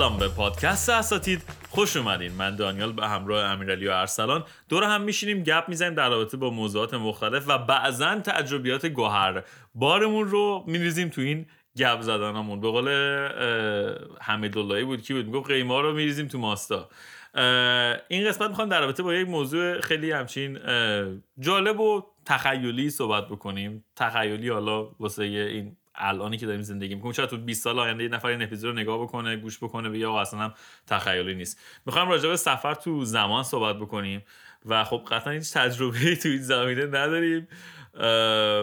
سلام به پادکست اساتید. خوش اومدین. من دانیال به همراه امیرعلی و ارسلان دور هم میشینیم گپ می‌زنیم در رابطه با موضوعات مختلف و بعضا تجربیات گوهر. بارمون رو میریزیم تو این گپ زدنمون به قول حمید اللهی بود کی بود؟ می‌گفت قیمه رو میریزیم تو ماستا. این قسمت می‌خوام در رابطه با یک موضوع خیلی همچین جالب و تخیلی صحبت بکنیم. تخیلی حالا واسه این الانی که داریم زندگی می‌کنیم شاید تو 20 سال آینده یه نفر این اپیزود رو نگاه بکنه گوش بکنه بگه آقا اصلا هم تخیلی نیست. می‌خوام راجع به سفر تو زمان صحبت بکنیم و خب قطعا هیچ تجربه تو این زمینه نداریم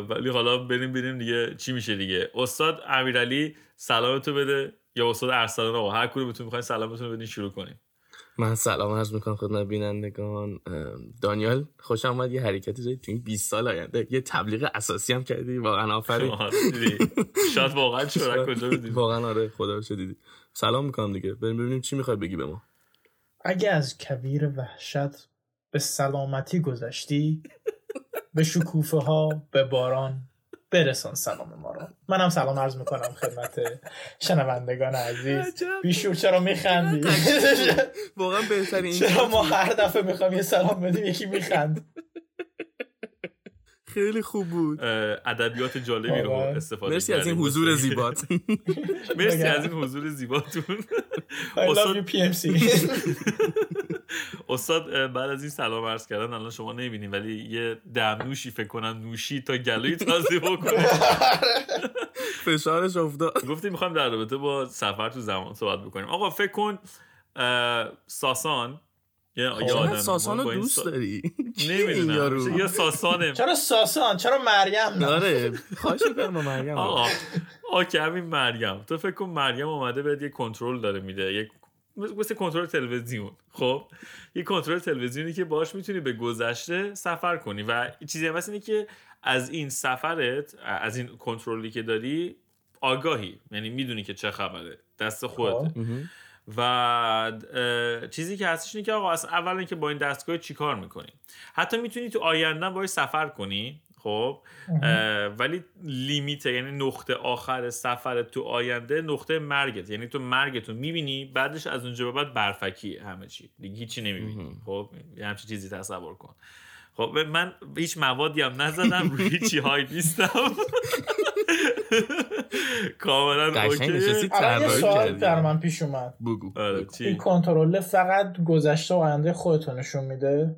ولی حالا بریم ببینیم دیگه چی میشه دیگه. استاد امیرعلی سلامتو بده یا استاد ارسلان آقا هر کدومتون می‌خواین سلامتون رو بدین شروع کنیم. من سلام عرض می‌کنم خدمت بینندگان دانیال. خوش آمد یه حرکتی زدی تو این 20 سال آینده. یه تبلیغ اساسی هم کردی. واقعا آفرین. شاید واقعا شورا کجا دیدی. واقعا آره خدا رو دیدی. سلام می‌کنم دیگه. بریم ببینیم چی می‌خوای بگی به ما. اگه از کویر وحشت به سلامتی گذشتی به شکوفه ها به باران برسان سلام ما رو. منم سلام عرض می‌کنم خدمت شنوندگان عزیز. بیشور چرا میخندی؟ واقعا بهترین چرا ما هر دفعه می‌خوام یه سلام بدیم یکی میخند. خیلی خوب بود. ادبیات جالبی رو استفاده مرسی از این حضور زیبات. مرسی از این حضور زیباتون. استاد بعد از این سلام عرض کردن الان شما نمی‌بینیم ولی یه دمنوشی فکر کنم نوشی تا گلوی تازه بکنه. فشارش افتاد. گفتیم می‌خوایم در رابطه با سفر تو زمان صحبت بکنیم. آقا فکر کن ساسان یه آدم ساسان رو دوست داری؟ نمی‌دونم. یا ساسانه. چرا ساسان؟ چرا مریم آره خواهش می‌کنم با مریم. آقا آکه همین مریم. تو فکر کن مریم اومده بهت یه کنترل داره میده. یک مثل کنترل تلویزیون. خب یه کنترل تلویزیونی که باش می‌تونی به گذشته سفر کنی. و چیزی هم اینه که از این سفرت از این کنترلی که داری آگاهی. یعنی می‌دونی که چه خبره. دست خودت و چیزی که هستش اینه که آقا اصلا اول اینکه با این دستگاه چیکار می‌کنی؟ حتی می‌تونی تو آینده باید سفر کنی خب؟ ولی لیمیت یعنی نقطه آخر سفر تو آینده نقطه مرگت. یعنی تو مرگتو می‌بینی بعدش از اونجا به بعد برفکی همه چی. دیگه هیچی نمی‌بینی. خب؟ یه همچین چیزی تصور کن. خب من هیچ موادی هم نزدم روی هیچی های نیستم. کاملا اوکی. سوال در من پیش اومد. بگو. این کنترل فقط گذشته و آینده خودتون نشون میده؟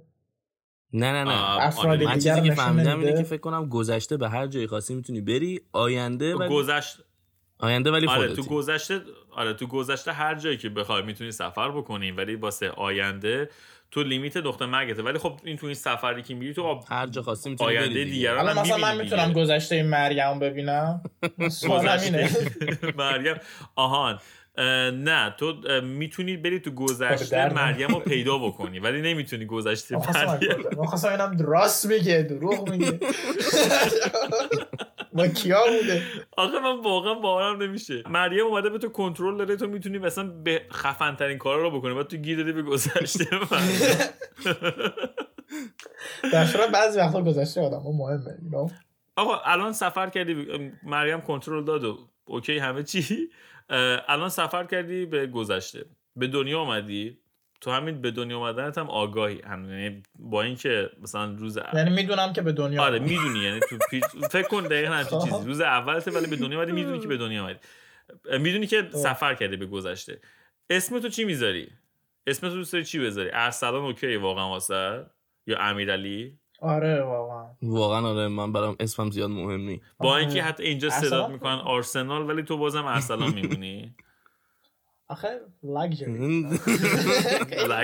نه نه نه. افراد من دیگر چیزی که فهمیدم اینه که فکر کنم گذشته به هر جایی خاصی می‌تونی بری آینده ولی گذشته آینده ولی آره تو گذشته آره تو گذشته هر جایی که بخوای می‌تونی سفر بکنی ولی واسه آینده تو لیمیت نقطه مرگته. ولی خب این تو این سفری که میری تو آب... هر جا خاصی می‌تونی آینده بری دیگران الان مثلا من می‌تونم. گذشته مریم ببینم. سوالم اینه. مریم آهان. نه تو می‌تونی بری تو گذشته. مریم رو پیدا بکنی ولی نمی‌تونی گذشته مریم من خواستم اینم راست میگه دروغ میگه ما کیا بوده آخه من واقعا باورم نمیشه مریم اومده به تو کنترل داره تو می‌تونی مثلا به خفن ترین کارا رو بکنی بعد تو گیر دادی به گذشته. در صورت بعضی وقتا گذشته آدم مهمه؟ آقا الان سفر کردی مریم کنترل داد و اوکی همه چی الان سفر کردی به گذشته. به دنیا آمدی تو همین به دنیا آمدنت هم آگاهی. هم یعنی با اینکه مثلا روز یعنی می‌دونم که به دنیا آره. می‌دونی. یعنی تو پیش... فکر کن دقیقا همچین خب. چیزی. روز اولته ولی به دنیا اومدی. می‌دونی که به دنیا اومدی. می‌دونی که سفر کردی به گذشته. اسم تو چی می‌ذاری؟ اسم تو دوست داری چی بذاری؟ ارسلان okay واقعا واسه؟ یا امیرعلی؟ آره واقعا. واقعا آره من برام اسمم زیاد مهم نی با آره. اینکه حتی اینجا صدا. می‌کنن آرسنال ولی تو بازم ارسلان میمونی. آخه لگژری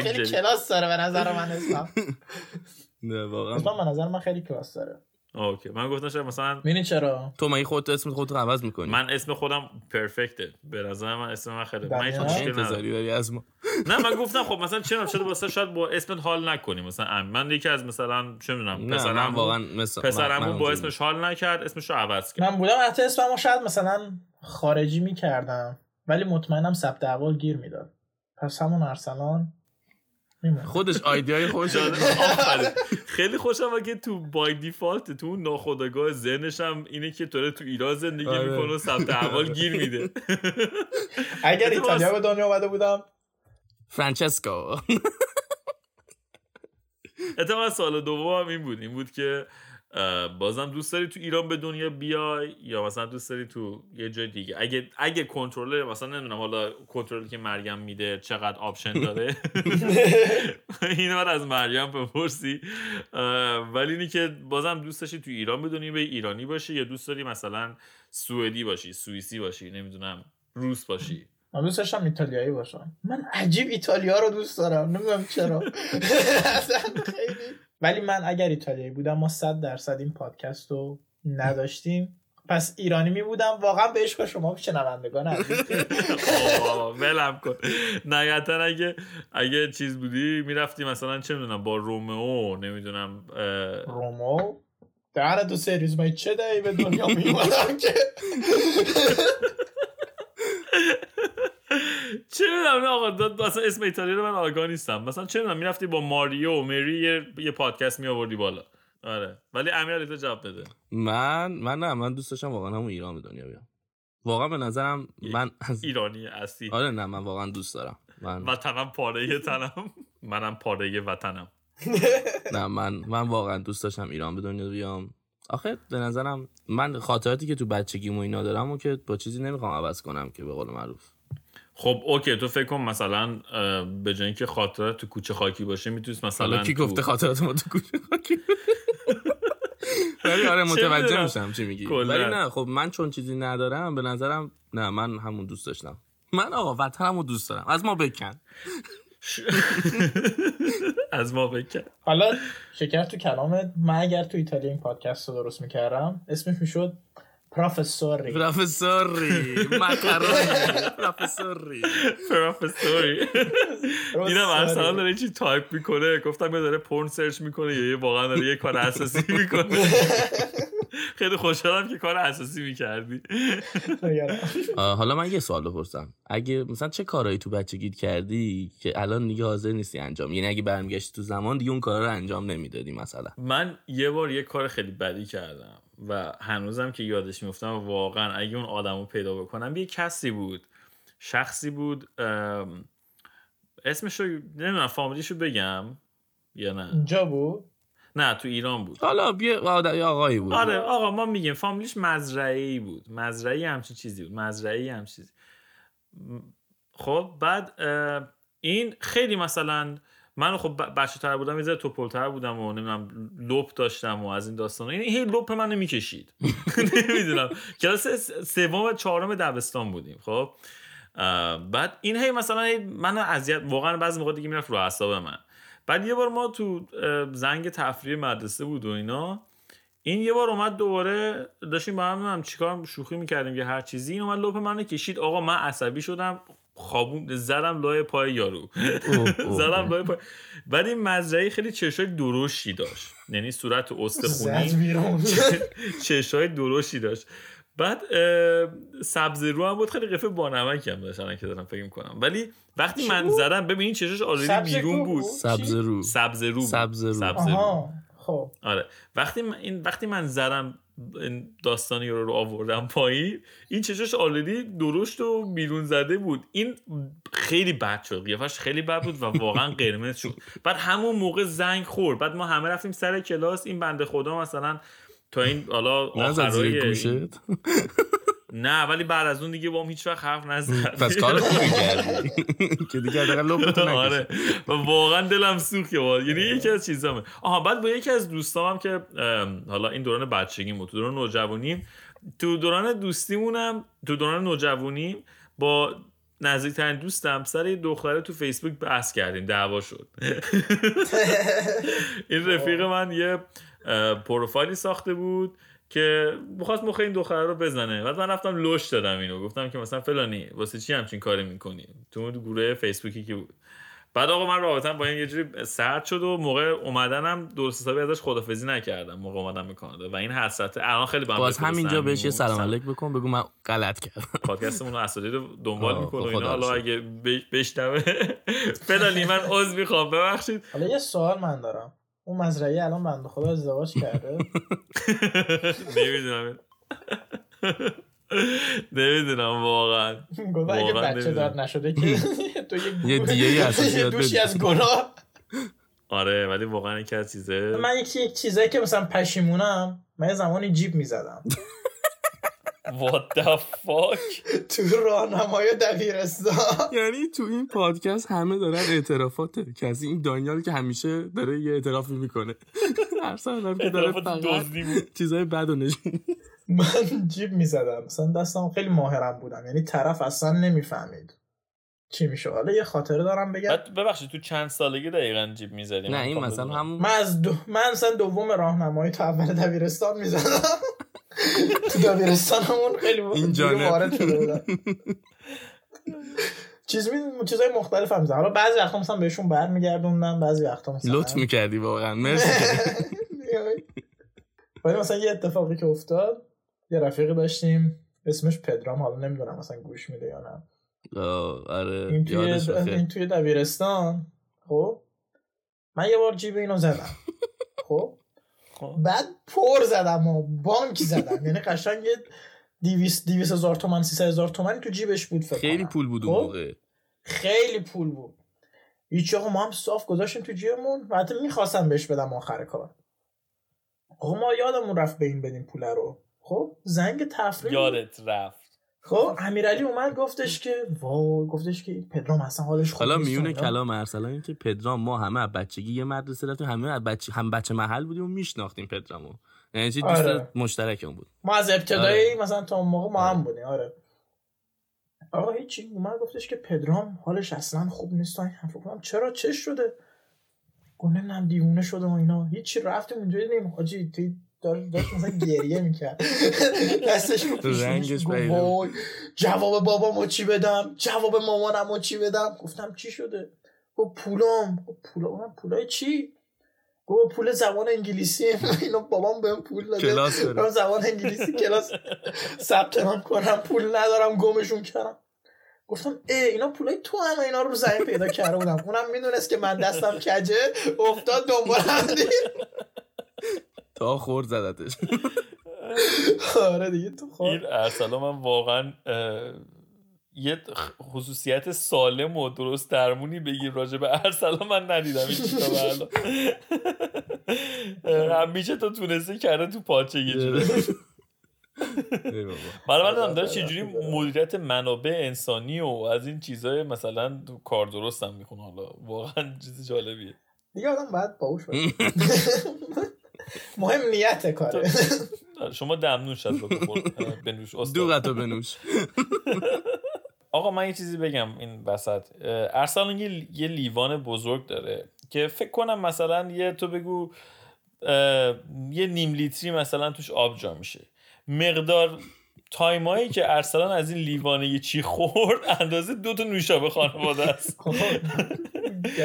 خیلی. کلاس داره به نظر من اسمم. نه واقعا. اسمم به نظر من خیلی کلاس داره. okay. من گفتم شاید مثلا می‌دونی چرا؟ تو مگه خودت اسم خودت رو عوض می‌کنی؟ من اسم خودم perfect ه به نظر من اسم من خیلی من هیچ دانیال؟ مشکلی ندارم. انتظاری داری از ما؟ نه من گفتم خب مثلا چرا شده واسه شاید با اسمت حال نکنی. مثلا ام. من یکی از مثلا چه می‌دونم پسرم واقعا مثل پسرم با اسمش حال نکرد اسمش رو عوض کرد. من بودم حتی اسممو شاید مثلا خارجی می‌کردم ولی مطمئنم ثبت اول گیر می‌داد. پس همون ارسلان خودش آیدیای خودش آفرین. خیلی خوشم که تو بای دیفالت تو اون ناخودآگاه ذهنش هم اینه که تو تو ایران زندگی آره. می‌کنه و ثبت احوال گیر میده اگر ایتالیا به دنیا اومده بودم فرانچسکو اتفاقا سال دوم این بود این بود که بازم دوست داری تو ایران به دنیا بیای یا مثلا دوست داری تو یه جای دیگه؟ اگه اگه کنترل مثلا نمی‌دونم حالا کنترلی که مریم میده چقدر option داره؟ اینو باید از مریم بپرسی. ولی اینی که بازم دوست داشتی تو ایران بدونی به ایرانی باشی یا دوست داری مثلا سوئدی باشی سوئیسی باشی نمی‌دونم روس باشی؟ من دوست داشتم ایتالیایی باشم. من عجیب ایتالیا رو دوست دارم. نمی‌دونم چرا. اصلا خیلی ولی من اگر ایتالیایی بودم ما صد درصد این پادکست رو نداشتیم. پس ایرانی می بودم. واقعا به عشق شما شنوندگان ولم کن. نهایتا اگه اگه چیز بودی می‌رفتی مثلا چه می‌دونم با رومئو نمی‌دونم رومو در دو سریز من چه دهی به دنیا می اومدم که؟ چه می‌دونم آقا مثلا اسم ایتالیا رو من آگاه نیستم. مثلا چه می‌دونم می‌رفتی با ماریو و مری یه, یه پادکست می آوردی بالا. آره. ولی امیر تو جواب بده. من من نه من دوست داشتم واقعا همون ایران به دنیا بیام. واقعا به نظرم من از ایرانی اصلی. آره نه من واقعا دوست دارم. من وطنم پاره تنم. منم پاره وطنم. نه من من واقعا دوست داشتم ایران به دنیا بیام. آخه به نظرم من خاطراتی که تو بچگیم و اینا دارم و که با چیزی نمی‌خوام عوض کنم که به قول معروف. خب اوکی تو فکر کن مثلا به جای اینکه خاطرات تو کوچه خاکی باشه می‌تونست مثلا حالا کی تو- گفته خاطرات ما تو کوچه خاکی؟ ولی آره متوجه؟ میشم چی میگی. ولی نه خب من چون چیزی ندارم به نظرم نه من همون دوست داشتم. من آقا وطنمو دوست دارم. از ما بکن. از ما بکن. حالا شکر تو کلامت من اگر تو ایتالیا این پادکست رو درست می‌کردم اسمش می‌شد پروفسوری پروفسوری مکرونی پروفسوری پروفسوری دیدم ارسلان داره چی تایپ می‌کنه گفتم یا داره porn search می‌کنه یا یه واقعا داره یه کار اساسی می‌کنه. خیلی خوشحالم که کار اساسی می‌کردی. حالا من یه سوال بپرسم. اگه مثلا چه کارهایی تو بچگیت کردی که الان دیگه حاضر نیستی انجام؟ یعنی اگه برمیگشتی تو زمان دیگه اون کارا رو انجام نمی‌دادی مثلا؟ من یه بار یه کار خیلی بدی کردم. و هنوزم که یادش میفتم واقعا اگه اون آدم رو پیدا بکنم یه کسی بود شخصی بود اسمش رو نمی‌دونم فامیلیشو بگم یا نه؟ اینجا بود؟ نه تو ایران بود. حالا بیا آقایی بود. آره آقا ما میگیم فامیلیش مزرعی بود. مزرعی همچین چیزی بود. مزرعی هم چیزی. خب بعد این خیلی مثلا من خب بچه تر بودم یه ذره توپلتر بودم و نمی‌دونم لپ داشتم و از این داستان این هی لپ منو می‌کشید. نمی‌دونم. کلاس سوم و چهارم دبستان بودیم خب؟ بعد این هی مثلا منو اذیت واقعا بعضی موقع دیگه می‌رفت رو اعصاب من. بعد یه بار ما تو زنگ تفریح مدرسه بود و اینا. این یه بار اومد دوباره داشتیم با هم چیکار شوخی می‌کردیم یا هر چیزی این اومد لپ منو کشید. آقا من عصبی شدم. خوابون زدم لای پای یارو. زدم لای پای این مزرعه خیلی چشای درشتی داشت. یعنی صورت استخونی چشای درشتی داشت. بعد سبز رو هم بود. خیلی قیفه بانمکی هم داشت الان که دارم فکر می‌کنم. ولی وقتی من؟ زدم ببین این چشاش آلردی بیرون بود؟ سبز رو. سبز رو. سبز رو. سبز رو. آها خب. آره. وقتی من این وقتی من زدم داستانی رو رو آوردم پایین. این چشاش آلردی درشت و بیرون زده بود. این خیلی بد شد. قیافش خیلی بد بود و واقعا قرمز شد. بعد همون موقع زنگ خورد. بعد ما همه رفتیم سر کلاس. این بنده خدا مثلا تا این حالا آخرای نه ولی بعد از اون دیگه با هم هیچ وقت حرف نزد پس کار خوبی کردی. که دیگه حداقل لپتو آره. و واقعا دلم سوخت که واقعا. یعنی یکی از چیزامه. آها بعد با یکی از دوستامم که حالا این دوران بچگیم بود تو دوران نوجوانیم تو دوران دوستیمونم تو دوران نوجوانیم با نزدیکترین دوستم سر یه دختره تو فیسبوک بحث کردیم دعوا شد. این رفیق من یه پروفایلی ساخته بود. که می‌خواست مخ این دختره رو بزنه. بعد من رفتم لوش دادم اینو. گفتم که مثلا فلانی واسه چی همچین کاری می‌کنی؟ تو اون گروه فیسبوکی که بود. بعد آقا من رابطم با این یه جوری سرد شد و موقع اومدنم درست حسابی ازش خدافزی نکردم موقع اومدم به کانادا. و این حسرت الان خیلی با باز همینجا بهش یه سلام علیک بکن بگو من غلط کردم. پادکستمون رو اساتید رو دنبال می‌کنه اینا. حالا اگه بشنوه فلالی من عذر می‌خوام. ببخشید. حالا یه سوال من دارم. اون مزرعه الان بنده خدا ازدواج کرده؟ نمی‌دونم. نمی‌دونم واقعا. گفت اگه بچه دار نشده که تو یه دیگه یه دوشی. از گناه. آره ولی واقعا یکی از چیزه. من یکی یک چیزایی که مثلا پشیمونم من یه زمانی جیب می‌زدم. What the fuck? تو راهنمای دبیرستان. یعنی تو این پادکست همه دارن اعترافاته کسی این دانیال که همیشه داره یه اعترافی می‌کنه. هر سال که داره فقط چیزای بد و نشون من جیب می‌زدم. مثلا دستم خیلی ماهرم بودم. یعنی طرف اصلا نمی‌فهمید چی میشه. حالا یه خاطره دارم بگم. ببخشید تو چند سالگی دقیقا جیب می‌زدی؟ نه این مثلا هم من از دو... من مثلا دوم راهنمایی تو اول دبیرستان می‌زدم. تو دبیرستان همون خیلی این وارد شده بودم چیز می چیزای مختلف هم حالا بعضی وقتا مثلا بهشون برمیگردوندم بعضی وقتا مثلا لطف می‌کردی واقعا. مرسی. ولی مثلا یه اتفاقی که افتاد یه رفیقی داشتیم اسمش پدرام حالا نمی‌دونم مثلا گوش میده یا نه. آره این توی, این توی دبیرستان خب؟ من یه بار جیب اینو زدم. خب؟ بعد پر زدم و بانک زدم. یعنی قشنگ یه دیویس دیویس هزار تومن سی هزار تومن تو جیبش بود فکر خیلی پول بود اون موقع. خیلی پول بود. هیچ آقا ما هم صاف گذاشتیم تو جیبمون. و حتی می‌خواستم بهش بدم آخر کار. آقا ما یادمون رفت به این بدیم پول رو. خب؟ زنگ تفریح یادت رفت. خب. امیرعلی اومد گفتش که وا گفتش که پدرام اصلا حالش خوب حالا میونه کلام ارسلان این که پدرام ما همه از بچگی یه مدرسه رفتیم همه از بچه هم بچه محل بودیم و میشناختیم پدرامو. یعنی چی دوست آره. مشترکمون بود. ما از ابتدایی آره. مثلا تا اون موقع ما هم بودیم آره. آقا هیچی اومد گفتش که پدرام حالش اصلا خوب نیست این حرف چرا؟ چه شده؟ گونه نم دیوونه شده و اینا. هیچی رفتیم اونجا دیدیم حاجی داشت مثلا گریه می‌کرد. دستش رو رنگش جواب بابامو چی بدم؟ جواب مامانمو چی بدم؟ گفتم چی شده؟ گفت پولم پول پولای چی؟ گفت پول زبان انگلیسی. اینو بابام بهم پول داده. کلاس زبان انگلیسی کلاس ثبت نام کنم پول ندارم گمشون کردم. گفتم ای اینا پولای تو هم اینا رو زمین پیدا کرده بودم. اونم می‌دونست که من دستم کجه افتاد دنبالم. تا خورد زدتش. آره دیگه تو خورد. این ارسلا من واقعا یه خصوصیت سالم و درست درمونی بگیر راجع به ارسلا من ندیدم این کتاب همیشه تو تونسته کرده تو پاچه یه جوری. من من داره چجوری مدیریت منابع انسانی و از این چیزای مثلا تو کار درستم می‌خونه. حالا واقعا چیز جالبیه. دیگه آدم باید باوش مهم نیت کاره. شما دمنوش از بنوش دو قطع بنوش. آقا من یه چیزی بگم این وسط. ارسلان یه, یه لیوان بزرگ داره که فکر کنم مثلا یه تو بگو یه نیم لیتری مثلا توش آب جا میشه. مقدار تایمایی که ارسلان از این لیوانه یه چی خورد اندازه دو تا نوشابه خانواده است.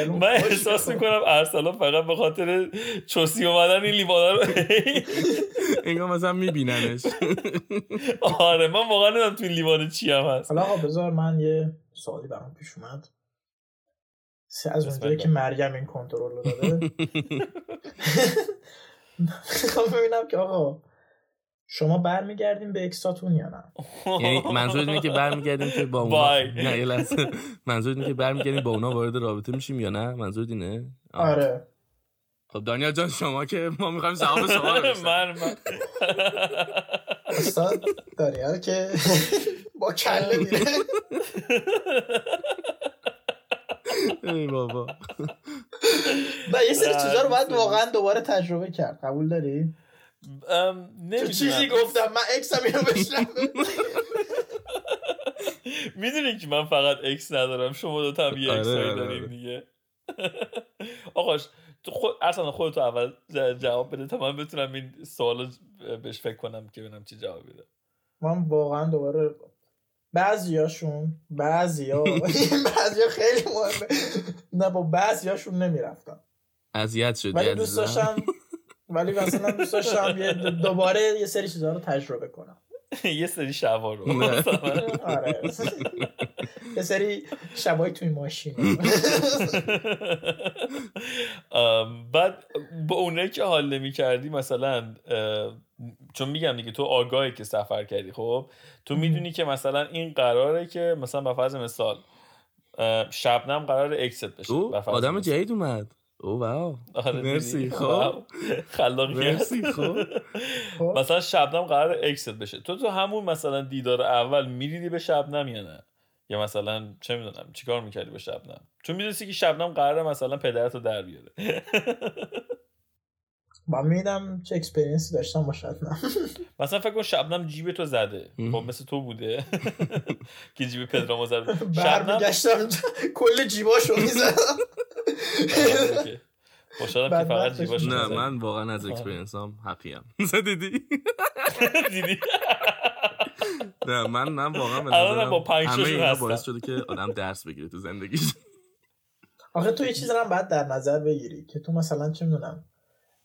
من احساس می‌کنم ارسلان فقط به خاطر چوسی اومدن این لیوانه رو انگار مثلا میبیننش. آره من واقعا نمی‌دونم تو این لیوانه چی هم هست. حالا آقا بذار من یه سوالی برام پیش اومد. از اونجایی که مریم این کنترل رو داده. می‌خوام ببینم که آقا شما برمیگردیم به اکساتون یا نه؟ یعنی منظور اینه که برمیگردیم که با اونا نه یه لحظه. منظور اینه که برمیگردیم با اونا وارد رابطه میشیم یا نه؟ منظور اینه؟ آره. خب دانیال جان شما که ما می‌خوایم جواب شما رو من من استاد دانیال که با کله میره. ای بابا. نه یه سری چیزا رو باید واقعا دوباره تجربه کرد. قبول داری؟ تو چیزی گفتم؟ من اکس هم اینو بشنم می‌دونی که من فقط اکس ندارم. شما دو هم یه اکس آره، آره، داریم آره. دیگه. آقاش تو خود اصلا خودتو اول جواب بده تا من بتونم این سوال بهش فکر کنم که ببینم چی جواب بده من واقعا دوباره بعضیاشون بعضیا بعضیا خیلی مهمه. نه با بعضیاشون نمی‌رفتم اذیت شدی ولی دوست. داشتم ولی مثلا دوست داشتم یه دوباره یه سری چیزا رو تجربه کنم. یه سری شبا رو. آره. یه سری شبای توی ماشین. ام، بعد با اونایی که حال نمی کردی مثلا چون میگم دیگه تو آگاهی که سفر کردی خب؟ تو می‌دونی که مثلا این قراره که مثلا به فرض مثال شبنم قرار اکست بشه. آدم. جدید اومد. او wow. آره، دیدی؟ مرسی. خب. مرسی. خب. خب. مثلا شبنم قرار ex ت بشه. تو تو همون مثلا دیدار اول میریدی به شبنم یا نه؟ یا مثلا چه می‌دونم چیکار می‌کردی به شبنم؟ چون می‌دونستی که شبنم قراره مثلا پدرتو در بیاره. من میدم چه experience ی داشتم با شبنم مثلا فکر کن شبنم جیب تو زده. خب مثل تو بوده. که جیب پدرامو زده برمیگشتم. کل جیباشو می‌زدم. خوشحالم که فقط جیباشو نه. من واقعا از experience هم happy ام دیدی؟ دیدی؟ نه من من واقعا نظرم با پنج همه. باعث شده که آدم درس بگیره تو زندگیش. آخه تو یه چیز هم باید در نظر بگیری که تو مثلا چه می‌دونم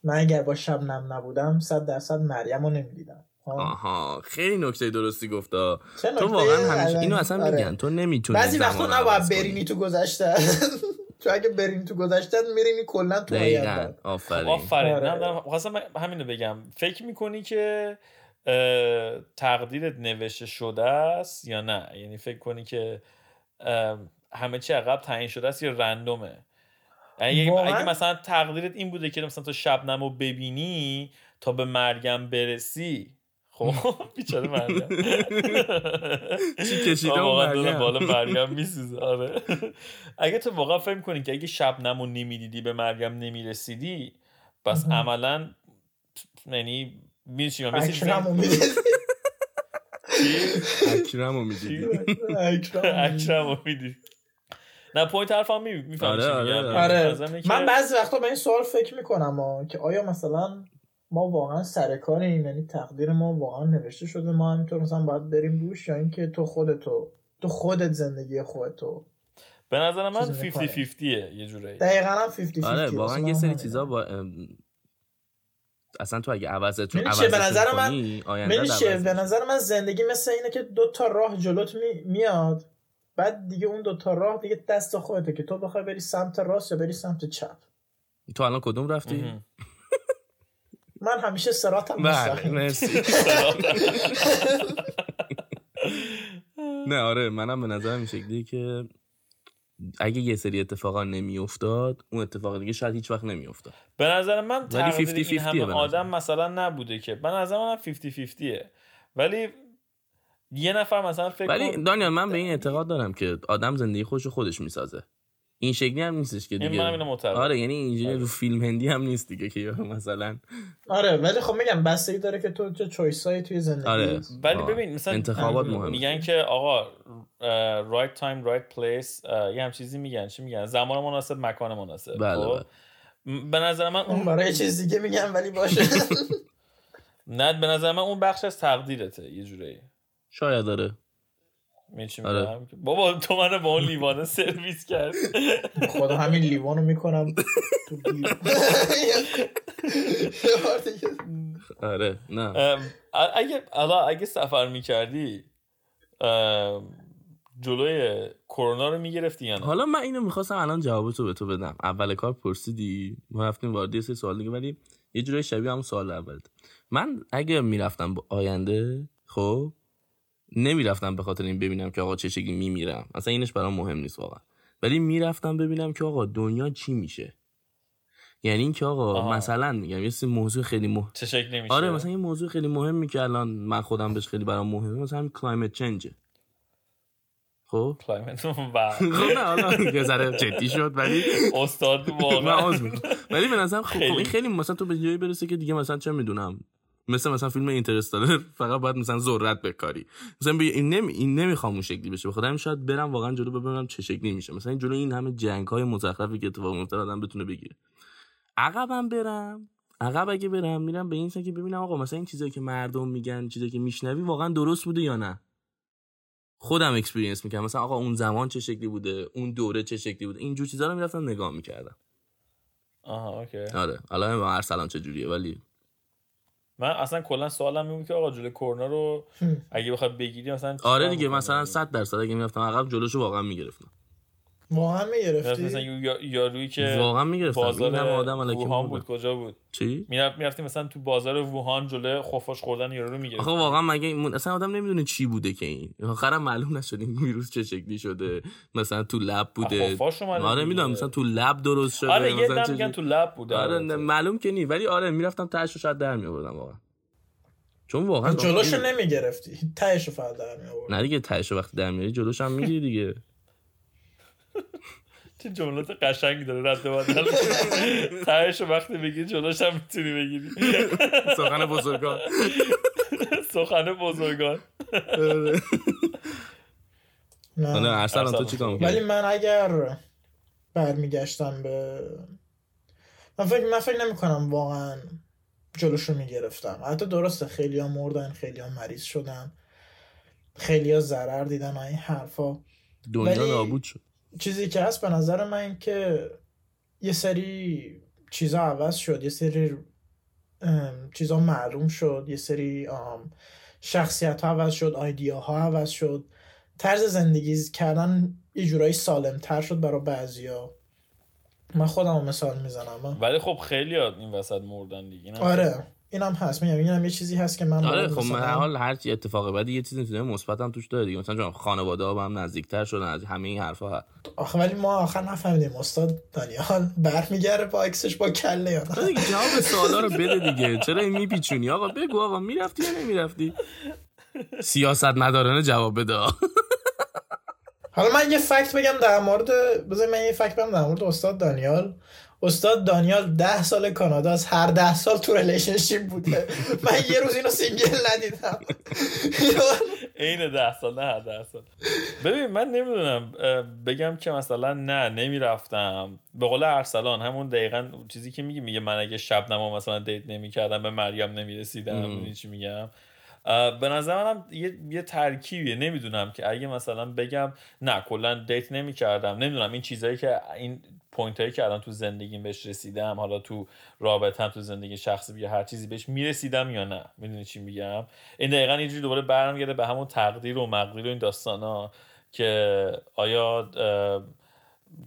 من اگر با شبنم نبودم صد درصد مریم رو نمی‌دیدم. آها خیلی نکته درستی گفتا. تو واقعا همیشه اینو اصلا آره. میگن تو نمی‌تونی بعضی وقتا نباید. برینی تو گذشته تو اگه برینی تو گذشته میرینی کلا تو دقیقا آینده. آفرین. آفرین. آره. نه دارم خواستم همینو بگم. فکر می‌کنی که تقدیرت نوشته شده است یا نه؟ یعنی فکر کنی که همه چی عقب تعیین شده است یا رندومه؟ اگه, واقعا؟ اگه مثلا تقدیرت این بوده که مثلا تو شبنم رو ببینی تا به مرگم برسی. خب بیچاره مرگم. چی کشیده اون مریم؟ بالا مرگم میسوزه. آره. اگه تو واقعا فکر کنی که اگه شبنم رو نمی‌دیدی به مرگم نمی‌رسیدی مهم. عملا یعنی میشی من اکرم می‌دیدی. اکرم رو می‌دیدی. اکرم رو میدی نه پوینت حرفم می‌فهمی آره، آره، آره. آره من بعضی وقتا به این سوال فکر می‌کنم ها، که آیا مثلا ما واقعا سر کاریم یعنی تقدیر ما واقعا نوشته شده ما همینطور مثلا باید بریم روش یا اینکه تو خودتو تو خودت زندگی خودتو به نظر من چیزی 50 می‌کنه. 50 یه جورایی دقیقا هم 50 آره 50 واقعا یه سری. چیزا با اصلا تو اگه عوضتون می‌دونی چیه؟ به نظر من- به. نظر من زندگی مثل اینه که دو تا راه جلوت می... میاد بعد دیگه اون دو تا راه دیگه دست خودته که تو بخوای بری سمت راست یا بری سمت چپ. تو الان کدوم رفتی؟ من همیشه سراتم بله مرسی. نه آره منم به نظرم این شکلیه که اگه یه سری اتفاقا نمیافتاد اون اتفاق دیگه شاید هیچ وقت نمیافتاد. به نظر من تقدیر 50-50 این همه نظر آدم. مثلا نبوده که. به نظر من 50 50 ولی یه نفر مثلا فکر ولی کن دانیال من به این اعتقاد دارم که آدم زندگی خودش رو خودش می‌سازه این شکلی هم نیستش که دیگه. آره یعنی اینجوری آره. رو فیلم هندی هم نیست دیگه که مثلا آره ولی خب میگم بستگی داره که تو چه choice هایی توی زندگی آره ولی. ببین مثلا انتخابات ام، مهمه میگن که آقا right time right place یه هم چیزی میگن چی میگن زمان مناسب مکان مناسب بله، خب؟ بله. به نظر من اون برای چیز دیگه میگم ولی باشه نه به نظر من اون بخش از تقدیرته یه جورایی شاید داره. آره. بابا تو منو با اون لیوانه سرویس کرد. خدا همین لیوانو می‌کنم. آره نه. اگه اگه سفر می‌کردی جلوی کرونا رو می‌گرفتی یا نه؟ حالا من اینو می‌خواستم الان جوابتو به تو بدم. اول کار پرسیدی ما رفتیم وارد یه سری سوال دیگه ولی یه جورای شبیه همون سوال اول من اگه می‌رفتم با آینده خب نمی‌رفتم به خاطر این ببینم که آقا چه شکلی میمیرم. اصلا اینش برام مهم نیست واقعا. ولی می‌رفتم ببینم که آقا دنیا چی میشه. یعنی اینکه آقا آها. مثلا میگم یه سری موضوع خیلی مهم چه شکلی میشه؟ آره مثلا یه موضوع خیلی مهمی که الان من خودم بهش خیلی برام مهمه مثلا climate change ه خب؟ climate خب نه حالا یه ذره جدی شد ولی استاد واقعا. ولی به نظرم خب خب خیلی. این خیلی. مثلا تو به جایی برسه که دیگه مثلا چه می‌دونم مثل مثلا فیلم Interstellar فقط باید مثلا ذرت بکاری. مثلا بگی این نمی این نمی‌خوام اون شکلی بشه. همین شاید برم واقعا جلو ببینم چه شکلی میشه. مثلا این جلو این همه جنگ های مزخرفی که اتفاق میفته آدم بتونه بگیره. عقبم برم. عقب اگه برم میرم به این سن که ببینم آقا مثلا این چیزایی که مردم میگن چیزایی که میشنوی واقعا درست بوده یا نه؟ خودم experience می‌کردم. مثلا آقا اون زمان چه شکلی بوده؟ اون دوره چه شکلی بوده؟ اینجور چیزا رو می‌رفتم نگاه می‌کردم. آها اوکی. آره. حالا با ارسلان چه جوریه ولی من اصلا کلا سوالم این بود که آقا جلوی کرونا رو اگه بخواد بگیری مثلا آره دیگه؟ مثلا 100 درصد اگه می‌رفتم عقب جلوشو واقعا می‌گرفتم واقعا مثلا می‌گرفتی یا- یارویی که واقعا می‌گرفتم. این بازار آدم الکی ووهان بود. بود کجا بود؟ چی؟ می‌رفت می‌رفتی مثلا تو بازار ووهان جلوی خفاش خوردن یارو رو می‌گرفت آخه واقعا مگه این- اصلا آدم نمی‌دونه چی بوده که این. آخرم معلوم نشد این ویروس چه شکلی شده. مثلا تو لب بوده. آره. می‌دونم مثلا تو لب درست شده آره یه مثلا دم چه میگن تو لب بود آره نه، معلوم که نی. ولی آره می‌رفتم تهش رو شاید در میآوردم واقعا. چون واقعا جلوشو نمی‌گرفتی. تهشو فقط در میآوردی. نه دیگه تهش رو وقتی در میاری جلوش هم می‌گیری دیگه. چه جملات قشنگی داره رد و بدل. تهش رو وقتی بگی جلوش هم می‌تونی بگیری. سخن بزرگان. سخن بزرگان. نه. ارسلان تو. چیکار ولی من اگر برمیگشتم به من فکر من فکر نمی کنم واقعا جلوشو می‌گرفتم. حتی درسته خیلی ها مردن خیلی ها مریض شدن خیلی ها ضرر دیدن و این حرفا. دنیا نابود شد. چیزی که هست به نظر من این که یه سری چیزا عوض شد یه سری چیزا معلوم شد یه سری شخصیت ها عوض شد ایدیا ها عوض شد. طرز زندگی کردن یه جورایی سالم تر شد برای بعضیا. من خودم مثال می‌زنم ولی خب خیلی این وسط مردن دیگه آره. اینم هست. میگم اینم یه چیزی هست که من آره خب من حال هر چی اتفاق بعدی یه چیز می‌تونه مثبت هم توش داره دیگه. مثلا خانواده ها با هم نزدیکتر شدن از همه این حرفا آخه ولی ما آخر نفهمیدیم. استاد دانیال برمیگره با عکسش با کله یا نه. دیگه جواب سوالا رو بده دیگه. چرا این میپیچونی؟ آقا بگو آقا می‌رفتی یا نمی‌رفتی؟ سیاست مدارانه جواب بده. حالا من یه fact بگم در مورد بذار من یه fact بگم در مورد استاد دانیال. استاد دانیال ده سال کانادا از هر ده سال تو relationship بوده. من یه روز اینو single ندیدم. عین ده سال نه هر ده سال. ببین من نمی‌دونم بگم که مثلا نه نمی‌رفتم. به قول ارسلان همون دقیقا چیزی که میگه میگه من اگه شبنمو مثلا date نمی‌کردم به مریم نمی‌رسیدم. چی میگم؟ به نظر منم یه, یه ترکیبیه. نمی‌دونم که اگه مثلا بگم نه کلا date نمی‌کردم. نمی‌دونم این چیزهایی که این point هایی که الان تو زندگیم بهش رسیدم حالا تو رابطم تو زندگی شخصی یا هر چیزی بهش می‌رسیدم یا نه. می‌دونی چی میگم؟ این دقیقا اینجوری دوباره برمیگرده به همون تقدیر و مقدیر و این داستان ها که آیا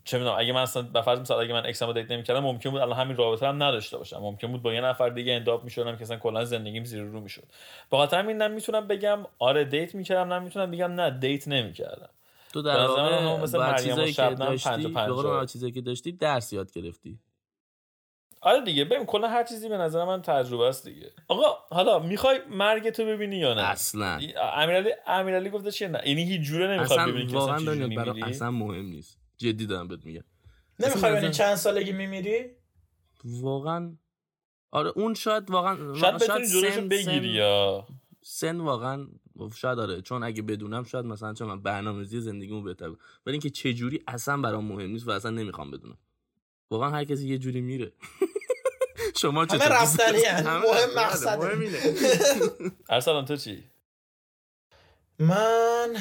چه می‌دونم اگه من اصلا به فرض مثال اگه من ex هامو date نمی‌کردم ممکن بود الان همین رابطه هم نداشته باشم. ممکن بود با یه نفر دیگه end up می‌شدم که اصلا کلا زندگیم زیر رو می‌شد. به خاطر همین نمی‌تونم بگم آره دیت می‌کردم نمی‌تونم بگم نه دیت نمی‌کردم. تو در واقع هم مثل با مریم و چیزایی که داشتی به چیزایی که داشتی درس یاد گرفتی. آره دیگه ببین کلا هر چیزی به نظر من تجربه است دیگه. آقا حالا می‌خوای مرگ تو ببینی یا نه؟ اصلا. امیرعلی امیرعلی گفته چیه نه. یعنی هیچ جوره نمی‌خواد ببینی که اصلا میمیری؟ اصلا مهم نیست. جدی دارم بهت میگم نمی‌خوای ببینی چند سالگی میمیری واقعا آره اون شاید واقعا شاید بتونی جلوشو سن- بگیری سن- یا سن واقعا شاید آره چون اگه بدونم شاید مثلا چون من برنامه‌ریزی زندگیمو بهتر بود. ولی اینکه چه جوری اصلا برام مهم نیست و اصلا نمی‌خوام بدونم واقعا هر کسی یه جوری میره شما همه چطور رفتنی. همه مهم هن. مقصده. مهم اینه. ارسلان تو چی من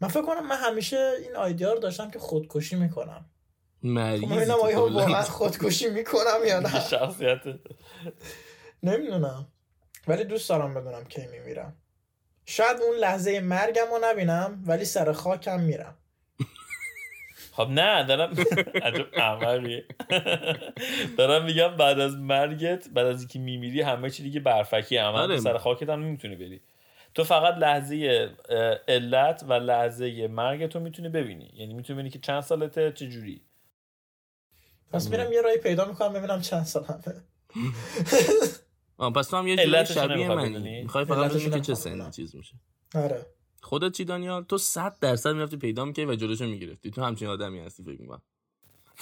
من فکر کنم من همیشه این آیدیا رو داشتم که خودکشی می‌کنم. خب مریضی ببینم تو آیا. واقعا خودکشی می‌کنم یا نه؟ شخصیت. نمی‌دونم. ولی دوست دارم بدونم کی میمیرم. شاید اون لحظه مرگم رو نبینم ولی سر خاکم میرم. خب نه دارم عجب احمقی دارم میگم بعد از مرگت بعد از اینکه میمیری همه چی دیگه برفکی عمل آره. سر خاکت هم نمی‌تونی بری. تو فقط لحظه علت و لحظه مرگ تو می‌تونی ببینی. یعنی می‌تونی ببینی که چند سالته چه جوری پس میرم یه رای پیدا می‌کنم ببینم چند سالمه. آه پس تو هم یه جوری شبیه منی؟ می‌خوای فقط بدونی که چه بدونم. چیز میشه. آره. خودت چی دانیال؟ تو 100 درصد می‌رفتی پیدا می‌کردی و جلوشو می‌گرفتی. تو همچین آدمی هستی فکر می‌کنم.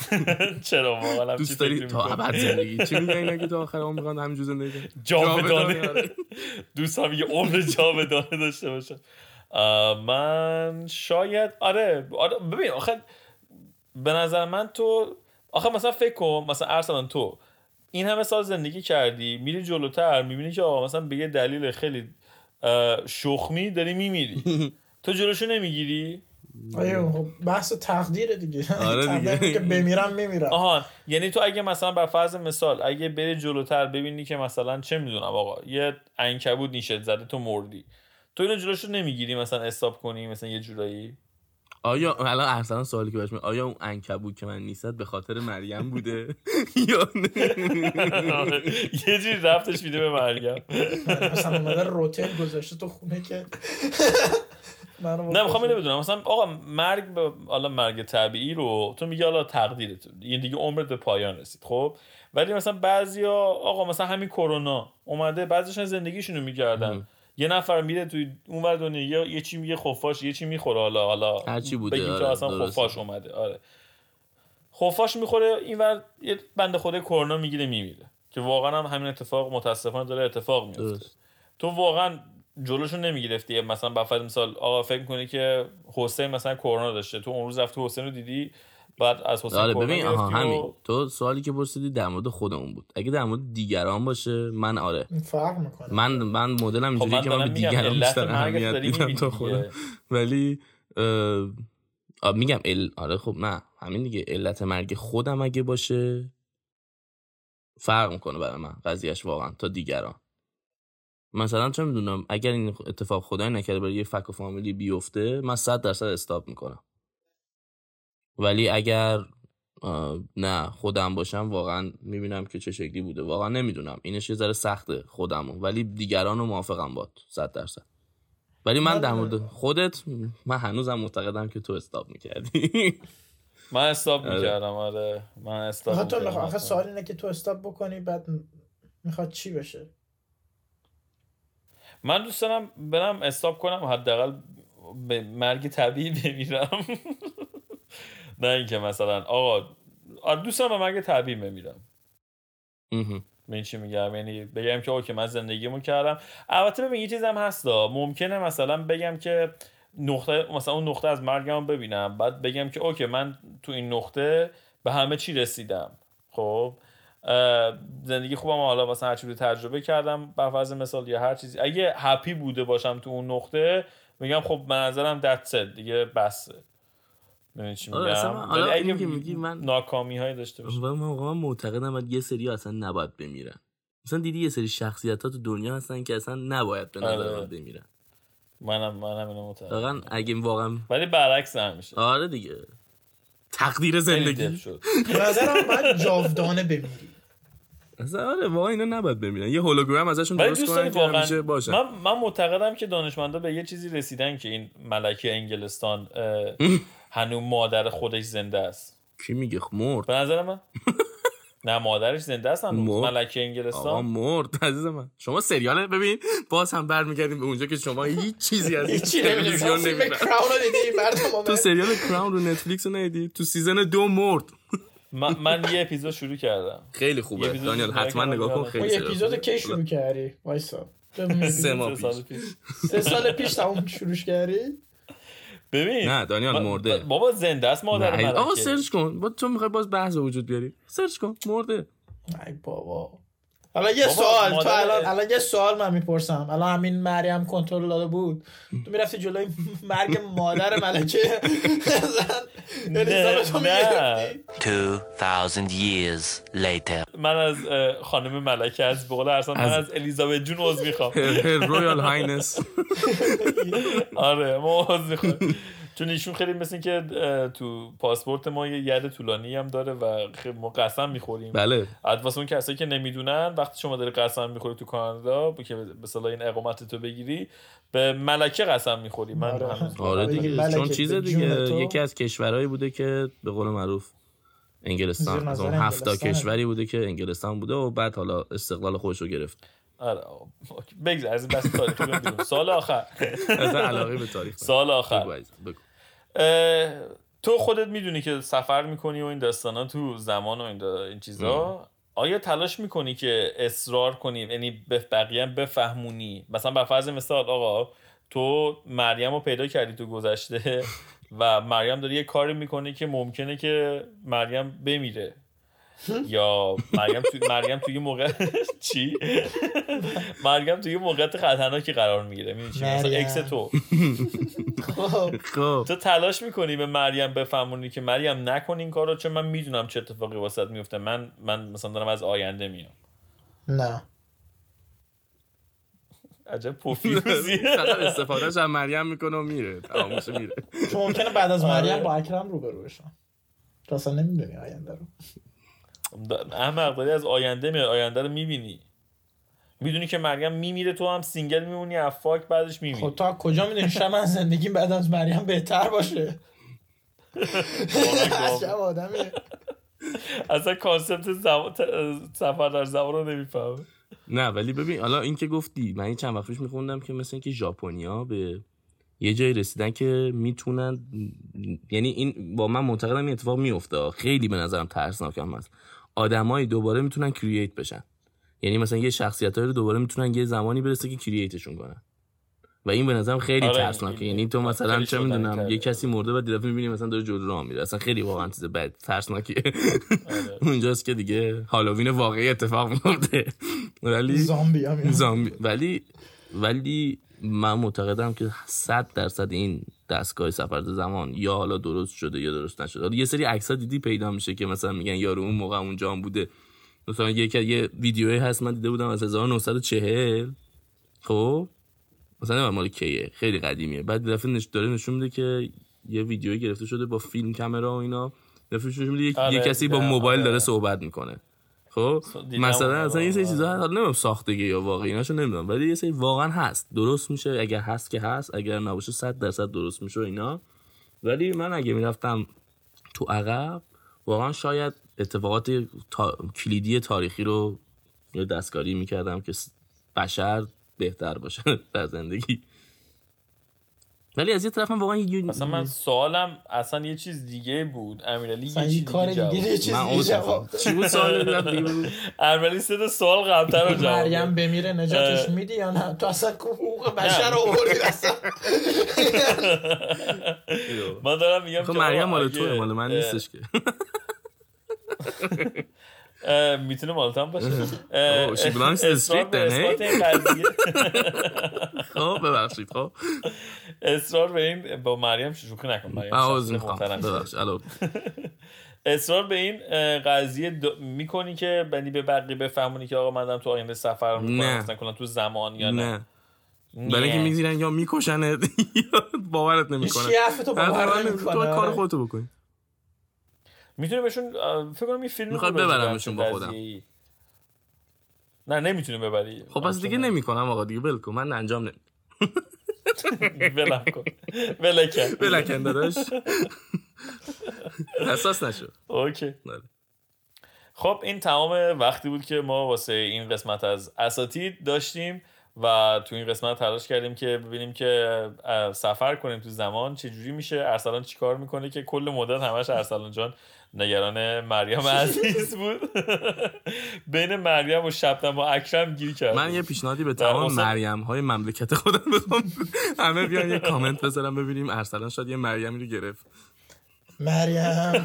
چرا واقعا دوست داری؟ تا؟ ابد زندگی. چی میگن اینا که تا آخر عمر می‌خوان همینجور زندگی جاودانه. جاودانه. دوست هم یه عمر جاودانه داشته باشم من شاید آره آره ببین آخه به نظر من تو آخه مثلا فکر کن مثلا ارسلان تو این همه سال زندگی کردی میری جلوتر می‌بینی که آقا مثلا به یه دلیل خیلی شخمی داری میمیری. تو جلوشو نمی‌گیری؟ آیا خب بحث تقدیره دیگه. آره دیگه. تقدیر که بمیرم میمیرم. آها یعنی تو اگه مثلا بر فرض مثال اگه بری جلوتر ببینی که مثلا چه می‌دونم آقا یه عنکبوت نیشت زده تو مردی. تو اینو جلوشو نمی‌گیری مثلا استاپ کنی مثلا یه جورایی؟ آیا الان ارسلان سوالی که بهش میاد، آیا اون عنکبوت که من نیست به خاطر مریم بوده؟ یا نه؟ یه جوری رفتش میده به مریم. مثلا اومده روتل گذاشته تو خونه که نه می‌خوام اینو. بدونم. مثلا آقا مرگ به حالا مرگ طبیعی رو تو میگی حالا تقدیرت این دیگه عمرت به پایان رسید خب؟ ولی مثلا بعضیا آقا مثلا همین کرونا اومده بعضیشون زندگیشونو میگردن یه نفر میره توی اونور دنیا یه, یه چی میگه خفاش یه چی می‌خوره حالا حالا هر چی بوده، بگیم که آره، اصلا درسته. خفاش اومده. آره. خفاش می‌خوره اینور یه بنده خود کرونا می‌گیره میمیره. که واقعا هم همین اتفاق متاسفانه داره اتفاق میفته. تو واقعا جلوشو نمی‌گرفتی. مثلا بفرض مثال آقا فکر می‌کنی که حسین مثلا کرونا داشته. تو اون روز رفتی حسین رو دیدی بعد از حسین آره ببین آها گرفتی و- همین. تو سوالی که پرسیدی در مورد خودمون بود. اگه در مورد دیگران باشه من آره. فرق می‌کنه. من من مدلم خب اینجوریه که من به دیگران علت بیشتر اهمیت میدم تا. خودم. ولی اه، آه، میگم ال... آره خب نه. همین دیگه. علت مرگ خودم اگه باشه فرق می‌کنه برای من قضیهش واقعا تا دیگران. مثلا چه می‌دونم اگر این اتفاق خدای نکرده برای یه فک و فامیلی بیفته من صد درصد استاپ می‌کنم. ولی اگر نه خودم باشم واقعا می‌بینم که چه شکلی بوده. واقعا نمی‌دونم. اینش یه ذره سخته خودمو ولی دیگران رو موافقم باد صد درصد. ولی من در مورد خودت من هنوزم معتقدم که تو استاپ می‌کردی. من استاپ آره. می‌کردم آره. من استاپ تو آخه سوال اینه که تو استاپ بکنی بعد می‌خواد چی بشه؟ من دوست دارم برم استاپ کنم حداقل به مرگ طبیعی بمیرم. نه اینکه مثلا آقا آره دوست دارم به مرگ طبیعی بمیرم. این چی میگم؟ یعنی بگم که اوکی من زندگیمو کردم. البته ببین یه چیزم هستا ممکنه مثلا بگم که نقطه مثلا اون نقطه از مرگم ببینم. بعد بگم که اوکی من تو این نقطه به همه چی رسیدم. خب؟ زندگی خوبم حالا مثلا هر چی رو تجربه کردم بر فرض مثال یا هر چیزی. اگه هپی بوده باشم تو اون نقطه میگم خب به نظرم that's it دیگه بسه چی آره، من- میگم حالا ولی اگه که میگی من- ناکامی هایی داشته باشم و من واقعا معتقدم یه سری اصلا نباید بمیرن. مثلا دیدی یه سری شخصیت ها تو دنیا هستن که اصلا نباید به نظر آره. من بمیرن. منم منم اینو واقعا اگه واقعا ولی برعکس هم میشه. آره دیگه. تقدیر زندگی. شد. به نظرم باید جاودانه بمیری. اصلا آره واقعا اینا نباید بمیرن یه هولوگرام ازشون درست کنن که همیشه باشن من, من معتقدم که دانشمندا به یه چیزی رسیدن که این ملکه انگلستان هنوز مادر خودش زنده است. کی میگه؟ مرد. به نظر من. نه مادرش زنده است هنوز. ملکه آقا انگلستان مرد. عزیز من. شما سریال ببین باز هم برمیگردیم به اونجا که شما هیچ چیزی از تلویزیون مردم تو سریال Crown رو Netflix رو ندیدی؟ تو season دو مرد. من, من یه اپیزود شروع کردم. خیلی یه خوبه دانیال حتما نگاه کن. خیلی یه سریال اپیزود. کی شروع کردی وایسا. سه ماه پیش. سه سال پیش تموم شروع کردی؟ ببین نه دانیال مرده. بابا زنده است مادر آقا سرچ کن. با تو می‌خوای باز بحث وجود بیاری؟ سرچ کن. مرده. ای بابا. حالا یه سوال تو الان الان یه سوال من می‌پرسم. الان همین مریم کنترل داده بود. تو می‌رفتی جلوی مرگ مادر ملکه. الیزابت. می‌گرفتی 2000 years later. من از خانم ملکه از بقول ارسان من از- الیزابت جون عضو می‌خوام. Royal Highness. آره ما عذر می‌خوام. چون ایشون خیلی مثل که تو پاسپورت ما یه ید طولایی هم داره و خیلی ما قسم می‌خوریم بله واسه اون کسایی که نمی‌دونن وقتی شما داری قسم می‌خوری تو کانادا که به اصطلاح این اقامت تو بگیری به ملکه قسم می‌خوری من آره. هنوز آره بگی دیگه ملکه چون چیز دیگه. یکی از کشورهایی بوده که به قول معروف انگلستان از اون هفتا انگلستانه. کشوری بوده که انگلستان بوده و بعد حالا استقلال خودش رو گرفت آره. بگذار از بریم بیرون. سال آخر. علاقه به تاریخ. سال آخر. تو خودت می‌دونی که سفر می‌کنی و این داستانا تو زمان و این, این چیزا. آیا تلاش می‌کنی که اصرار کنی؟ یعنی به بقیه هم بفهمونی؟ مثلا بر فرض مثال آقا تو مریم رو پیدا کردی تو گذشته و مریم داره یه کاری می‌کنه که ممکنه که مریم بمیره. یا مریم توی مریم توی موقع چی؟ مریم توی موقعیت خطرناکی قرار می‌گیره می‌دونی چی؟ مثلا. اکس تو. خب. خب. تو تلاش می‌کنی به مریم بفهمونی که مریم نکن این کارو چون من می‌دونم چه اتفاقی واسط میفته من من مثلا دارم از آینده میام نه. عجب پوفیوزی فقط استفادهش از مریم می‌کنه و میره. تمامش میره. چون ممکنه بعد از آره. مریم با اکرم روبرو بشن تو اصلا نمی‌دونی آینده رو. احمق داری از آینده میاد آینده رو می‌بینی. می‌دونی که مریم میمیره تو هم single میمونی as fuck بعدش میمیری. خب تو از کجا می‌دونی؟ شاید من زندگیم بعد از مریم بهتر باشه. عجب آدمیه اصلا concept زم... ت- سفر در زمان رو نمیفهم نه ولی ببین حالا این که گفتی من این چند وقت پیش میخوندم که مثل اینکه ژاپنیا به یه جایی رسیدن که می‌تونن یعنی این با من معتقدم این اتفاق میفته خیلی به نظرم ترسناک هم هست. آدمایی دوباره می‌تونن کرییت بشن. یعنی مثلا یه شخصیت رو دوباره می‌تونن یه زمانی برسه که کرییتشون کنن. و این به نظرم خیلی آره، ترسناکه. یعنی تو مثلا چه می‌دونم. یه کسی مرده و دیگه می‌بینی مثلا داره جلو راه میره. اصلا خیلی واقعا چیز بد ترسناکیه آره. اونجاست که دیگه هالووین واقعی اتفاق میفته ولی زامبی هم زامبی. ولی ولی من معتقدم که 100 درصد این دستگاه سفر زمان یا حالا درست شده یا درست نشده. یه سری عکس دیدی پیدا میشه که مثلا میگن یارو اون موقع اونجا هم بوده. مثلا یکی یه ویدیویی هست من دیده بودم از 1940 خب؟ مثلا مال کیه. خیلی قدیمیه. بعد دفعه نش داره نشون میده که یه ویدیویی گرفته شده با فیلم کامera و اینا. دفعه نشون میده یه- آره، یه کسی با موبایل آره. داره صحبت می‌کنه. خب؟ مثلا اصلا یه سری آره. چیزا حالا نمی‌دونم ساختگی یا واقعی ایناشو نمی‌دونم. ولی یه سری واقعا هست. درست میشه اگر هست که هست اگر نباشه 100 درصد درست میشه و اینا. ولی من اگه می‌رفتم تو عقب واقعا شاید اتفاقات تا... کلیدی تاریخی رو دستکاری می‌کردم که بشر بهتر باشه در زندگی. ولی از یه طرف هم واقعا یه مثلا من سوالم اصلا یه چیز دیگه بود امیرعلی یه چیز کار دیگه دیگه جواب یه چیز من دیگه جواب. چی بود سوال. امیرعلی سه تا سوال قبلتر رو جواب مریم. بمیره نجاتش. میدی یا نه تو اصلا حقوق بشر رو آوردی اصلا من دارم میگم خب که مریم مال توه مال من نیستش که می‌تونه مالتم باشه she belongs to the اصرار street then, خب ببخشید خب اصرار به این با مریم شوخی نکن مریم اصرار به این قضیه می‌کنی که بنی به بقیه بفهمونی که آقا من دارم تو آینده سفر می‌کنم کلا تو زمان یا نه برای اینکه می‌گیرن یا میکشنت یا باورت حرف تو باور تو کار نمی‌کنه خودتو بکن می‌تونی بهشون فکر کنم یه فیلم به ببرمشون با خودم. نه نمی‌تونی ببری. خب پس دیگه نمی‌کنم آقا دیگه ول من انجام نمی ولم کن. ولکن. بلکن داداش. حساس نشو. اوکی. بله. خب این تمام وقتی بود که ما واسه این قسمت از اساتید داشتیم و تو این قسمت تلاش کردیم که ببینیم که سفر کنیم تو زمان چه جوری میشه ارسلان چیکار می‌کنه که کل مدت همش ارسلان جان نگران مریم عزیز بود. بین مریم و شبنم و اکرم گیر کرد من یه پیشنهادی به تمام مریم های مملکت خودم بدم همه بیان یه کامنت بذارم ببینیم ارسلان شاید یه مریمی رو گرفت. مریم.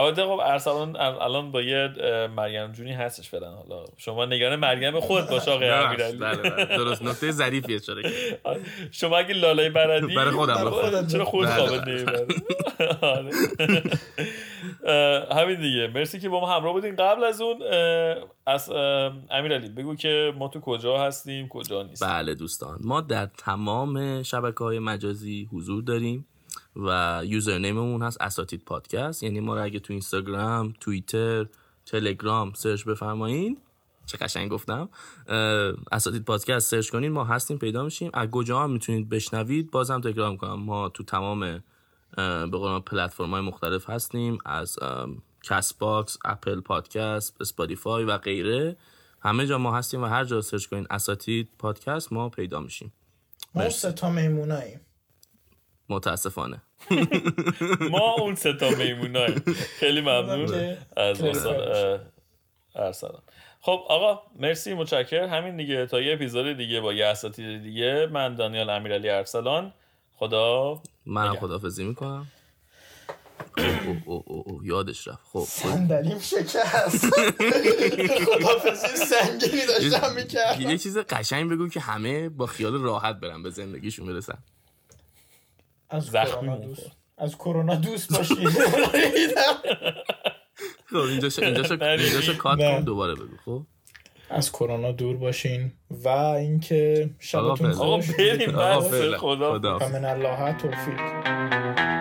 البته خب ارسلان ال- الان با یه مریم جونی هستش فعلا. حالا شما نگران مریم خود باش آقای امیرعلی. بله بله. درست. نکته ظریفی اشاره شما اگه لاله بلدی برای خودم چرا خود خوابت بله. آره. همین دیگه. مرسی که با ما همراه بودین. قبل از اون از امیرعلی بگو که ما تو کجا هستیم کجا نیستیم. بله دوستان. ما در تمام شبکه های مجازی حضور داریم. و username مون هست اساتید پادکست. یعنی ما رو اگه تو اینستاگرام توییتر تلگرام search بفرمایین. چه قشنگ گفتم. اساتید پادکست search کنین ما هستیم پیدا میشیم. از کجا هم می‌تونید بشنوید بازم تکرار می‌کنم ما تو تمام به قول پلتفرم های مختلف هستیم. از Castbox Apple Podcast Spotify و غیره. همه جا ما هستیم و هر جا search کنین اساتید پادکست ما پیدا میشیم. ما سه تا میموناییم. متاسفانه. ما اون سه تا میمونای. خیلی ممنون. از ارسلان خب آقا مرسی متشکر همین دیگه تا یه اپیزود دیگه با یه اساتید دیگه. من دانیال امیرعلی ارسلان. خدا منم. خدافزی می‌کنم. او او او او یادش رفت. خب صندلیم شکست. خدافزی سنگینی داشتم می‌کردم. یه چیز قشنگ بگو که همه با خیال راحت برن به زندگیشون برسن. از کرونا. دوست. از کرونا دوست باشید خب اینجا شو اینجا شو اینجا شو کات. کن دوباره بگو خب؟ از کرونا دور باشین و اینکه شبتون. آقا خوش بریم آقا فعلا. خدا من الله توفیق.